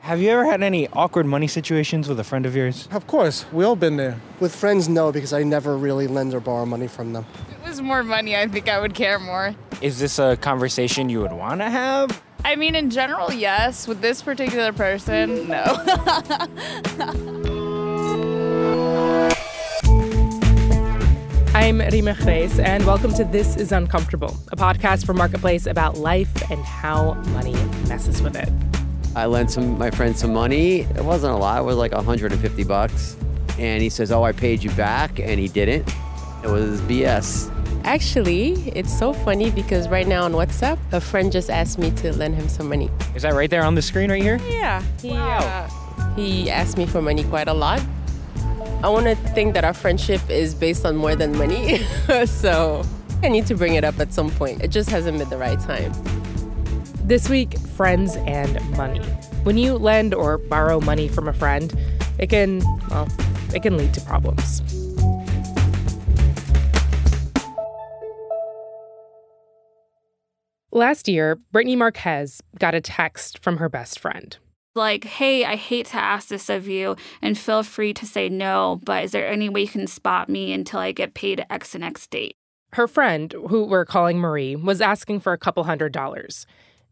Have you ever had any awkward money situations with a friend of yours? Of course, we all been there. With friends, no, because I never really lend or borrow money from them. If it was more money, I think I would care more. Is this a conversation you would want to have? I mean, in general, yes. With this particular person, no. I'm Reema Khrais, and welcome to This is Uncomfortable, a podcast for Marketplace about life and how money messes with it. I lent some my friend some money. It wasn't a lot. It was like 150 bucks. And he says, "Oh, I paid you back," and he didn't. It was BS. Actually, it's so funny because right now on WhatsApp, a friend just asked me to lend him some money. Is that right there on the screen right here? Yeah, he uh, he asked me for money quite a lot. I want to think that our friendship is based on more than money, so I need to bring it up at some point. It just hasn't been the right time. This week, friends and money. When you lend or borrow money from a friend, it can, well, it can lead to problems. Last year, Brittany Marquez got a text from her best friend. Like, hey, I hate to ask this of you, and feel free to say no, but is there any way you can spot me until I get paid X and X date? Her friend, who we're calling Marie, was asking for a couple hundred dollars.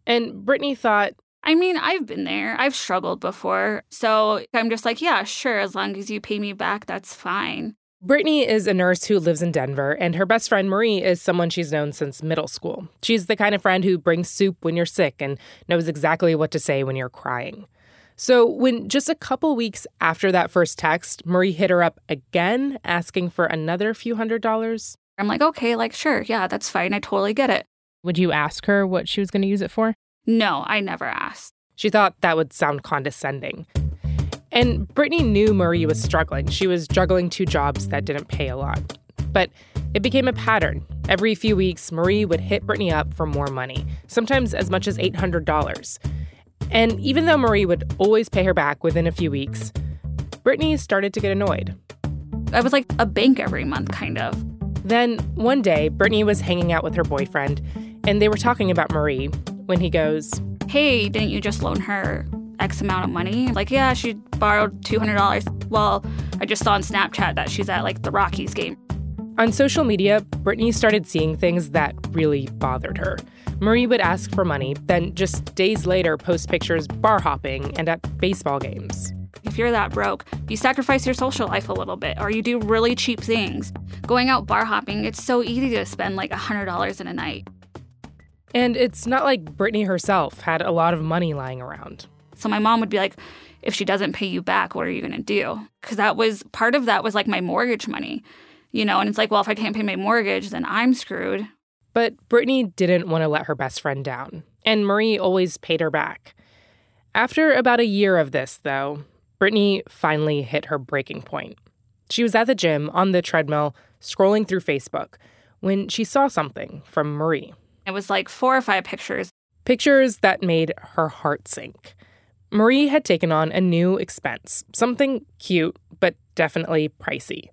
And Brittany thought, I mean, I've been there. I've struggled before. So I'm just like, yeah, sure, as long as you pay me back, that's fine. Brittany is a nurse who lives in Denver, and her best friend Marie is someone she's known since middle school. She's the kind of friend who brings soup when you're sick and knows exactly what to say when you're crying. So, when just a couple weeks after that first text, Marie hit her up again, asking for another few hundred dollars, I'm like, okay, like, sure, yeah, that's fine. I totally get it. Would you ask her what she was going to use it for? No, I never asked. She thought that would sound condescending. And Brittany knew Marie was struggling. She was juggling two jobs that didn't pay a lot. But it became a pattern. Every few weeks, Marie would hit Brittany up for more money, sometimes as much as $800. And even though Marie would always pay her back within a few weeks, Brittany started to get annoyed. I was like a bank every month, kind of. Then one day, Brittany was hanging out with her boyfriend, and they were talking about Marie when he goes, Hey, didn't you just loan her X amount of money? Like, yeah, she borrowed $200. Well, I just saw on Snapchat that she's at like the Rockies game. On social media, Brittany started seeing things that really bothered her. Marie would ask for money, then just days later post pictures bar hopping and at baseball games. If you're that broke, you sacrifice your social life a little bit, or you do really cheap things. Going out bar hopping, it's so easy to spend like $100 in a night. And it's not like Brittany herself had a lot of money lying around. So my mom would be like, if she doesn't pay you back, what are you going to do? Because that was part of that was like my mortgage money, you know? And it's like, well, if I can't pay my mortgage, then I'm screwed. But Brittany didn't want to let her best friend down, and Marie always paid her back. After about a year of this, though, Brittany finally hit her breaking point. She was at the gym on the treadmill, scrolling through Facebook, when she saw something from Marie. It was like four or five pictures. Pictures that made her heart sink. Marie had taken on a new expense, something cute, but definitely pricey.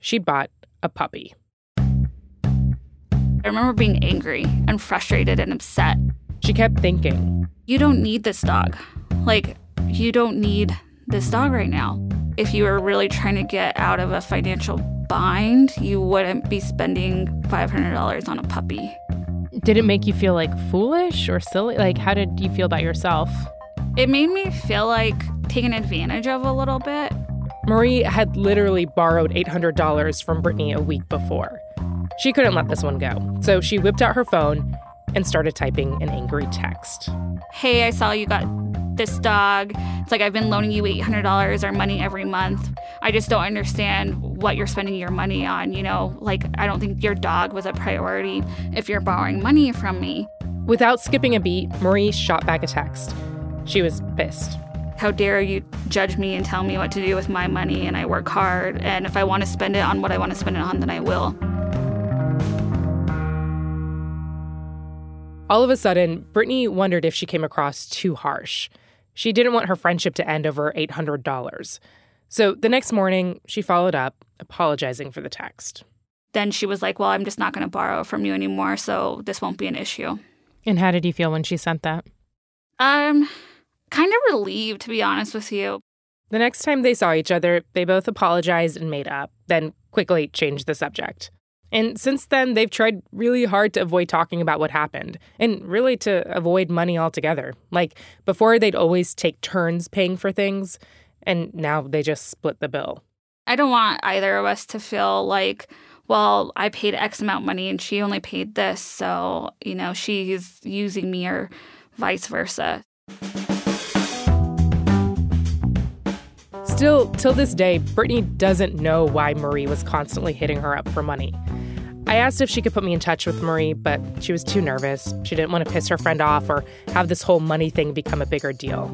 She bought a puppy. I remember being angry and frustrated and upset. She kept thinking, You don't need this dog. Like, you don't need this dog right now. If you were really trying to get out of a financial bind, you wouldn't be spending $500 on a puppy. Did it make you feel like foolish or silly? Like, how did you feel about yourself? It made me feel like taken advantage of a little bit. Marie had literally borrowed $800 from Brittany a week before. She couldn't let this one go, so she whipped out her phone and started typing an angry text. Hey, I saw you got this dog. It's like I've been loaning you $800 or money every month. I just don't understand what you're spending your money on. You know, like I don't think your dog was a priority if you're borrowing money from me. Without skipping a beat, Marie shot back a text. She was pissed. How dare you judge me and tell me what to do with my money? And I work hard. And if I want to spend it on what I want to spend it on, then I will. All of a sudden, Brittany wondered if she came across too harsh. She didn't want her friendship to end over $800. So the next morning, she followed up, apologizing for the text. Then she was like, Well, I'm just not going to borrow from you anymore, so this won't be an issue. And how did you feel when she sent that? Um, kind of relieved, to be honest with you. The next time they saw each other, they both apologized and made up, then quickly changed the subject. And since then, they've tried really hard to avoid talking about what happened and really to avoid money altogether. Like before, they'd always take turns paying for things, and now they just split the bill. I don't want either of us to feel like, well, I paid X amount of money and she only paid this, so, you know, she's using me or vice versa. Still, till this day, Brittany doesn't know why Marie was constantly hitting her up for money. I asked if she could put me in touch with Marie, but she was too nervous. She didn't want to piss her friend off or have this whole money thing become a bigger deal.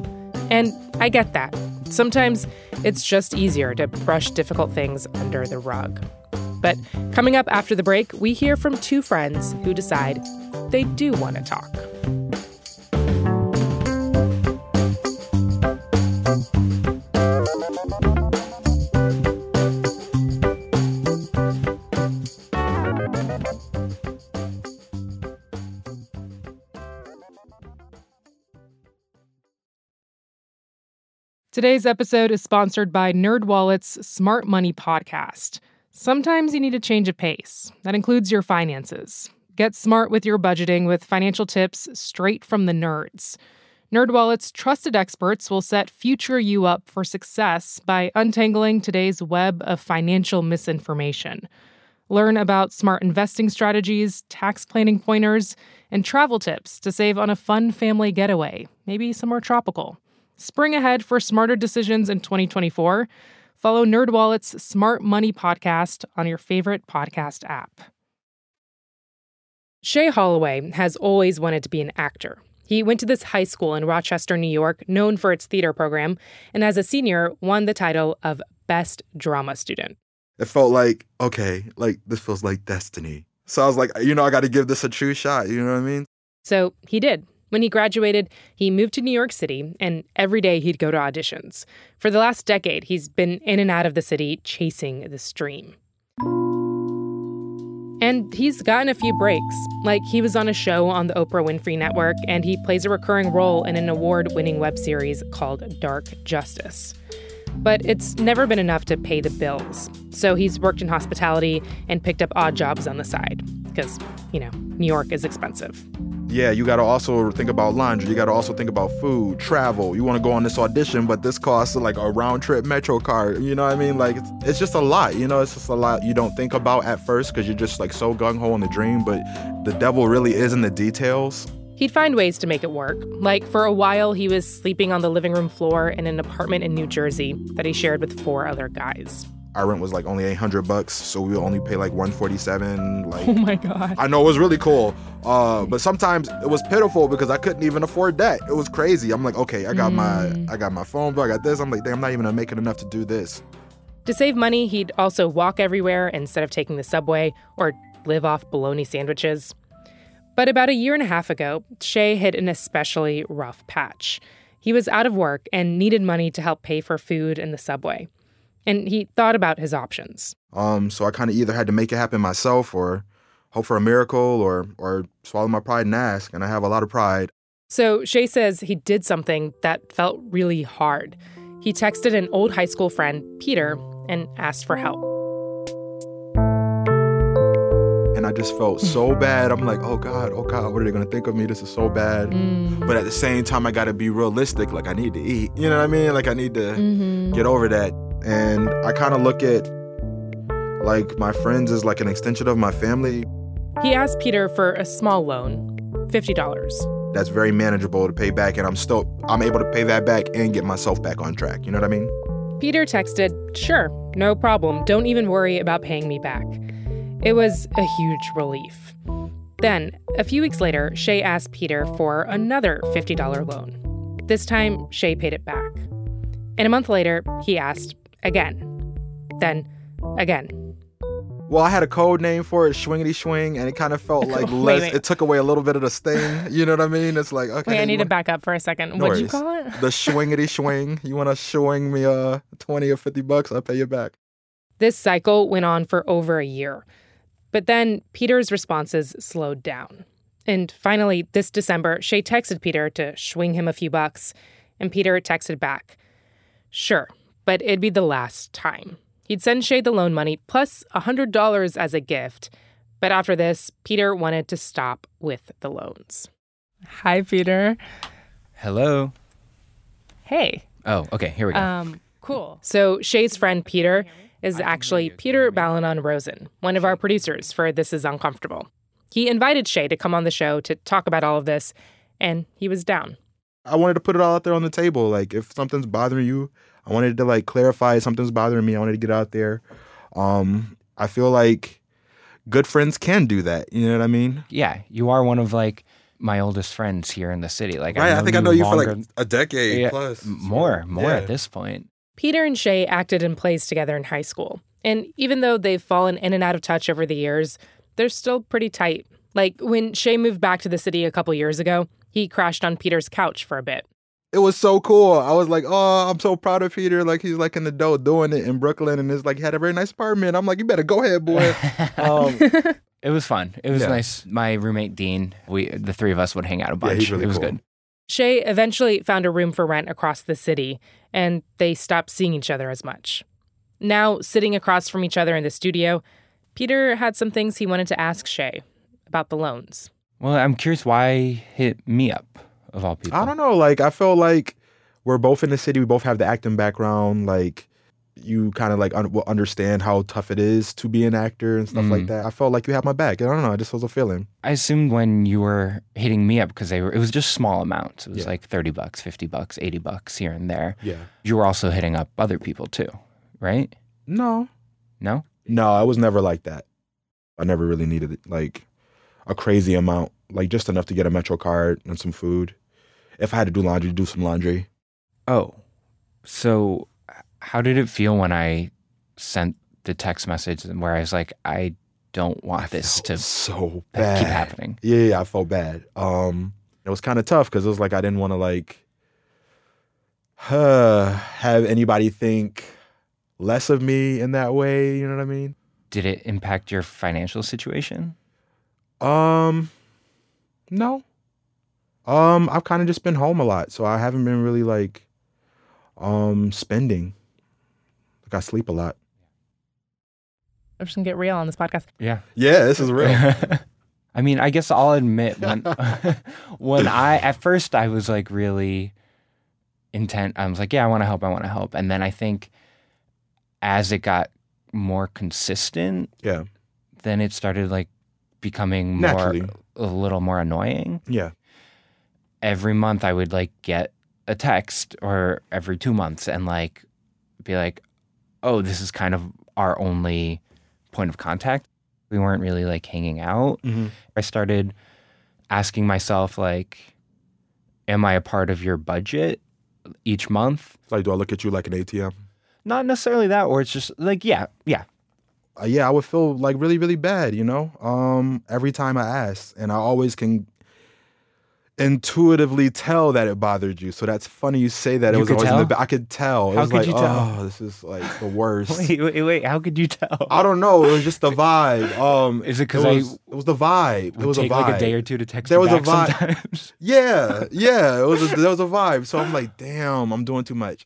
And I get that. Sometimes it's just easier to brush difficult things under the rug. But coming up after the break, we hear from two friends who decide they do want to talk. Today's episode is sponsored by NerdWallet's Smart Money podcast. Sometimes you need a change of pace. That includes your finances. Get smart with your budgeting with financial tips straight from the nerds. NerdWallet's trusted experts will set future you up for success by untangling today's web of financial misinformation. Learn about smart investing strategies, tax planning pointers, and travel tips to save on a fun family getaway, maybe somewhere tropical. Spring ahead for smarter decisions in 2024. Follow NerdWallet's Smart Money podcast on your favorite podcast app. Shay Holloway has always wanted to be an actor. He went to this high school in Rochester, New York, known for its theater program, and as a senior, won the title of Best Drama Student. It felt like, okay, like this feels like destiny. So I was like, you know, I got to give this a true shot. You know what I mean? So he did. When he graduated, he moved to New York City, and every day he'd go to auditions. For the last decade, he's been in and out of the city chasing this dream. And he's gotten a few breaks. Like he was on a show on the Oprah Winfrey Network, and he plays a recurring role in an award winning web series called Dark Justice. But it's never been enough to pay the bills. So he's worked in hospitality and picked up odd jobs on the side. Because, you know, New York is expensive yeah, you got to also think about laundry. You got to also think about food, travel. You want to go on this audition, but this costs like a round trip metro card. You know what I mean? Like it's, it's just a lot. You know, it's just a lot you don't think about at first because you're just like so gung ho in the dream. But the devil really is in the details. He'd find ways to make it work. Like for a while, he was sleeping on the living room floor in an apartment in New Jersey that he shared with four other guys our rent was like only 800 bucks so we would only pay like 147 like oh my god. I know it was really cool uh, but sometimes it was pitiful because i couldn't even afford that it was crazy. I'm like okay i got mm. my i got my phone bill i got this. I'm like damn i'm not even it enough to do this. To save money he'd also walk everywhere instead of taking the subway or live off bologna sandwiches. But about a year and a half ago shay hit an especially rough patch. He was out of work and needed money to help pay for food in the subway and he thought about his options. Um, so I kind of either had to make it happen myself or hope for a miracle or or swallow my pride and ask, and I have a lot of pride. So Shay says he did something that felt really hard. He texted an old high school friend, Peter, and asked for help. And I just felt so bad. I'm like, oh God, oh God, what are they gonna think of me? This is so bad. Mm. But at the same time, I gotta be realistic. Like, I need to eat. You know what I mean? Like, I need to mm-hmm. get over that. And I kind of look at like my friends as like an extension of my family. He asked Peter for a small loan, $50. That's very manageable to pay back and I'm still I'm able to pay that back and get myself back on track. You know what I mean? Peter texted, "Sure, no problem. Don't even worry about paying me back." It was a huge relief. Then, a few weeks later, Shay asked Peter for another $50 loan. This time, Shay paid it back. And a month later, he asked again. Then again. Well, I had a code name for it, Swingity Swing, and it kind of felt like less. Wait, wait. It took away a little bit of the sting. You know what I mean? It's like okay. Wait, I need to back up for a second. No What'd you call it? The Swingity Swing. You want to swing me uh twenty or fifty bucks? I'll pay you back. This cycle went on for over a year, but then Peter's responses slowed down, and finally, this December, Shay texted Peter to swing him a few bucks, And Peter texted back, Sure, but it'd be the last time. He'd send Shay the loan money plus $100 as a gift. But after this, Peter wanted to stop with the loans. Hi, Peter. Hello. Hey. Oh, okay. Here we go. Um, cool. So Shay's friend Peter is actually Peter Balonon Rosen, one of our producers for This Is Uncomfortable. He invited Shay to come on the show to talk about all of this, and he was down. I wanted to put it all out there on the table. Like if something's bothering you, I wanted to like clarify something's bothering me. I wanted to get out there. Um, I feel like good friends can do that. You know what I mean? yeah, you are one of like my oldest friends here in the city. Like, right. I, think I know you for like a decade Yeah, plus. more, more Yeah. at this point. Peter and Shay acted in plays together in high school. And even though they've fallen in and out of touch over the years, they're still pretty tight. Like when Shay moved back to the city a couple years ago, he crashed on Peter's couch for a bit. It was so cool. I was like, oh, I'm so proud of Peter. Like he's like an adult doing it in Brooklyn, and it's like he had a very nice apartment. I'm like, you better go ahead, boy. um, It was fun. It was Yeah. nice. My roommate Dean, we the three of us would hang out a Yeah, bunch. he's really it was cool. good. Shay eventually found a room for rent across the city, and they stopped seeing each other as much. Now, sitting across from each other in the studio, Peter had some things he wanted to ask Shay about the loans. Well, I'm curious why hit me up of all people. I don't know. Like I feel like we're both in the city. We both have the acting background. Like you kind of like un- will understand how tough it is to be an actor and stuff like Mhm. that. I felt like you had my back. I don't know. I just was a feeling. I assumed when you were hitting me up because they were, it was just small amounts. It was Yeah. like thirty bucks, fifty bucks, eighty bucks here and there. Yeah. You were also hitting up other people too, right? No. No. No, I was never like that. I never really needed like a crazy amount, like just enough to get a Metro card and some food. If I had to do laundry, do some laundry. Oh, so how did it feel when I sent the text message where I was like, I don't want this to so bad. keep happening? Yeah, yeah, I felt bad. Um, it was kind of tough because it was like I didn't want to like uh, have anybody think less of me in that way. You know what I mean? Did it impact your financial situation? Um, no. Um, I've kind of just been home a lot, so I haven't been really like um spending. Like I sleep a lot. I'm just gonna get real on this podcast. Yeah. Yeah, this is real. I mean, I guess I'll admit when when I at first I was like really intent. I was like, yeah, I want to help. I want to help. And then I think as it got more consistent, yeah, then it started like becoming more Naturally. a little more annoying. yeah, Every month I would like get a text or every 2 months and like be like, "Oh, this is kind of our only point of contact." We weren't really like hanging out. Mhm. I started asking myself like am I a part of your budget each month? Like, do I look at you like an ATM? Not necessarily that or it's just like yeah, yeah. uh, yeah, I would feel like really, really bad, you know, um, every time I ask. And I always can intuitively tell that it bothered you. So that's funny you say that. It was could always in the back. I could tell. It How was could like, you tell? oh, this is like the worst. Wait, wait, wait. How could you tell? I don't know. It was just the vibe. Um, Is it 'cause I was, it was the vibe. It was take a vibe. like a day or two to text There you was a vibe. sometimes. Yeah, yeah. It was a, there was a vibe. So I'm like, damn, I'm doing too much.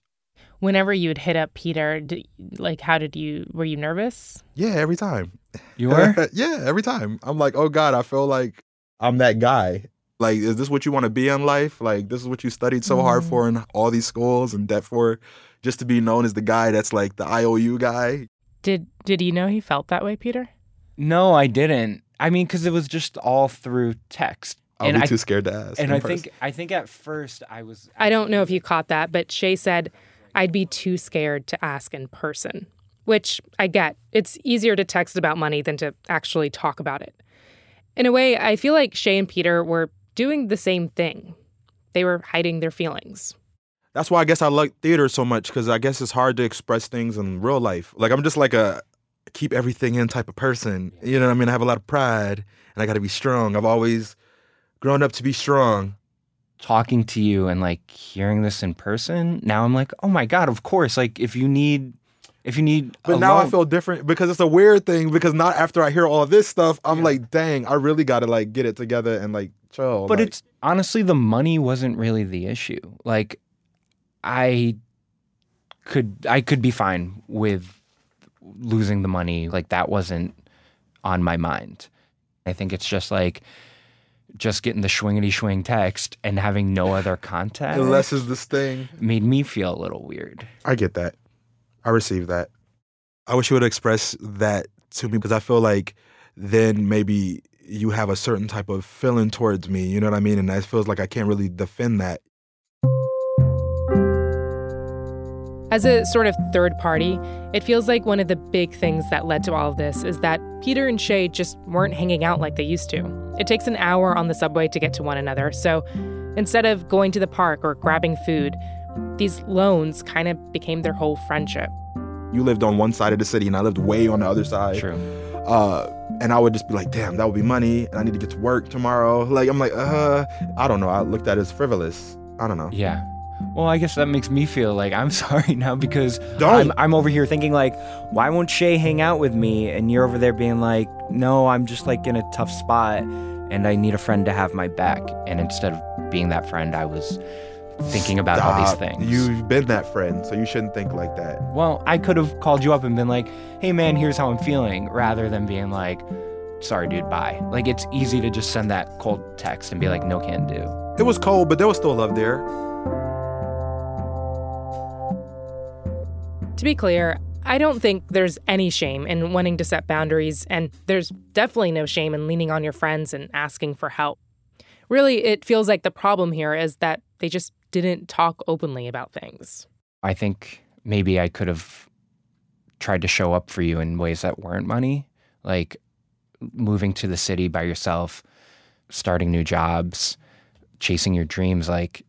Whenever you'd hit up Peter, d like how did you were you nervous? Yeah, every time. You were? yeah, every time. I'm like, oh God, I feel like I'm that guy. Like, is this what you want to be in life? Like, this is what you studied so hard for mm-hmm. in all these schools and debt for just to be known as the guy that's like the IOU guy? Did did you know he felt that way, Peter? No, I didn't. I mean, because it was just all through text. I'll and be I, too scared to ask. and I person. think I think at first I was. I don't know if you caught that, but Shay said I'd be too scared to ask in person, which I get. It's easier to text about money than to actually talk about it. In a way, I feel like Shay and Peter were doing the same thing. They were hiding their feelings. that's why I guess I like theater so much because I guess it's hard to express things in real life. Like I'm just like a keep everything in type of person. You know what I mean? I have a lot of pride and I got to be strong. I've always grown up to be strong. talking to you and like hearing this in person. Now I'm like, oh my god, of course. Like if you need, if you need, But now I feel different because it's a weird thing because not after I hear all this stuff, I'm like, dang, I really got to like get it together and like chill. But like- it's honestly the money wasn't really the issue. Like I could I could be fine with losing the money. Like that wasn't on my mind. I think it's just like just getting the swingity swing text and having no other contact Unless is this thing. made me feel a little weird. I get that. I received that. I wish you would express that to me because I feel like then maybe you have a certain type of feeling towards me. You know what I mean? And that feels like I can't really defend that. As a sort of third party, it feels like one of the big things that led to all of this is that Peter and Shay just weren't hanging out like they used to. It takes an hour on the subway to get to one another, so instead of going to the park or grabbing food, these loans kind of became their whole friendship. You lived on one side of the city and I lived way on the other side. True. Uh, and I would just be like, damn, that would be money. And I need to get to work tomorrow. Like, I'm like, uh, I don't know. I looked at it as frivolous. I don't know. Yeah. Well, I guess that makes me feel like I'm sorry now because I'm, I'm over here thinking like, why won't Shay hang out with me? And you're over there being like, no, I'm just like in a tough spot and I need a friend to have my back. And instead of being that friend, I was thinking about all these things. You've been that friend, so you shouldn't think like that. Well, I could have called you up and been like, hey man, here's how I'm feeling, rather than being like, sorry, dude, bye. Like, it's easy to just send that cold text and be like, no can do. It was cold, but there was still love there. To be clear, I don't think there's any shame in wanting to set boundaries, and there's definitely no shame in leaning on your friends and asking for help. Really, it feels like the problem here is that they just didn't talk openly about things. I think maybe I could have tried to show up for you in ways that weren't money, like moving to the city by yourself, starting new jobs, chasing your dreams. Like,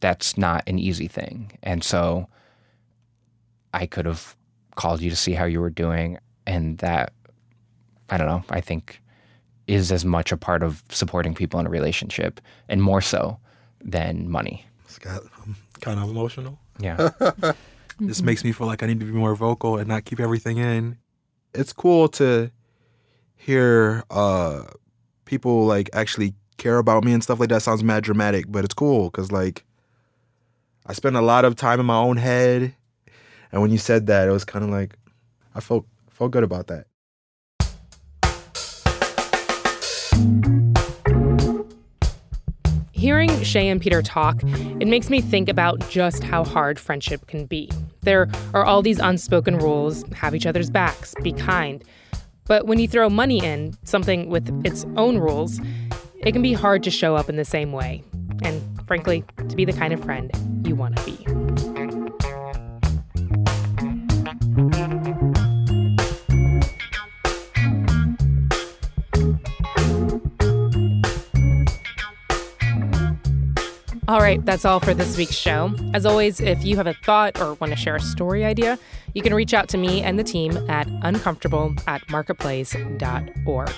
that's not an easy thing. And so I could have called you to see how you were doing. And that, I don't know, I think is as much a part of supporting people in a relationship and more so than money. Scott, I'm kind of emotional. Yeah. This makes me feel like I need to be more vocal and not keep everything in. It's cool to hear uh people like actually care about me and stuff like that. Sounds mad dramatic, but it's cool because like I spend a lot of time in my own head, and when you said that, it was kind of like I felt felt good about that. Hearing Shay and Peter talk, it makes me think about just how hard friendship can be. There are all these unspoken rules have each other's backs, be kind. But when you throw money in, something with its own rules, it can be hard to show up in the same way. And frankly, to be the kind of friend you want to be. All right, that's all for this week's show. As always, if you have a thought or want to share a story idea, you can reach out to me and the team at uncomfortable at marketplace.org.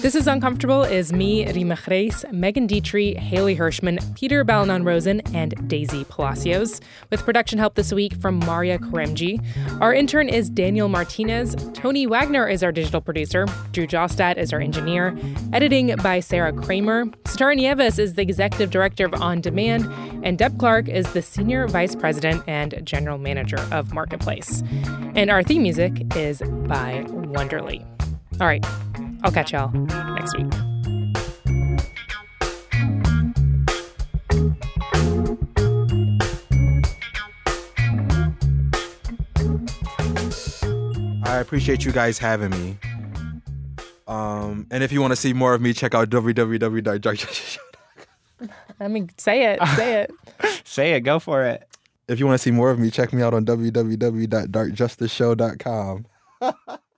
This is Uncomfortable is me, Reema Khrais, Megan Detrick, Hayley Hershman, Peter Balonon Rosen, and Daisy Palacios, with production help this week from Maria Karemji. Our intern is Daniel Martinez. Tony Wagner is our digital producer. Drew Jostad is our engineer. Editing by Sarah Kramer. Star Nieves is the executive director of On Demand, and Deb Clark is the senior vice president and general manager of Marketplace. And our theme music is by Wonderly. All right, I'll catch y'all next week. I appreciate you guys having me. Um, and if you want to see more of me, check out www. I mean, say it, say it. Say it, go for it. If you want to see more of me, check me out on www.darkjusticeshow.com.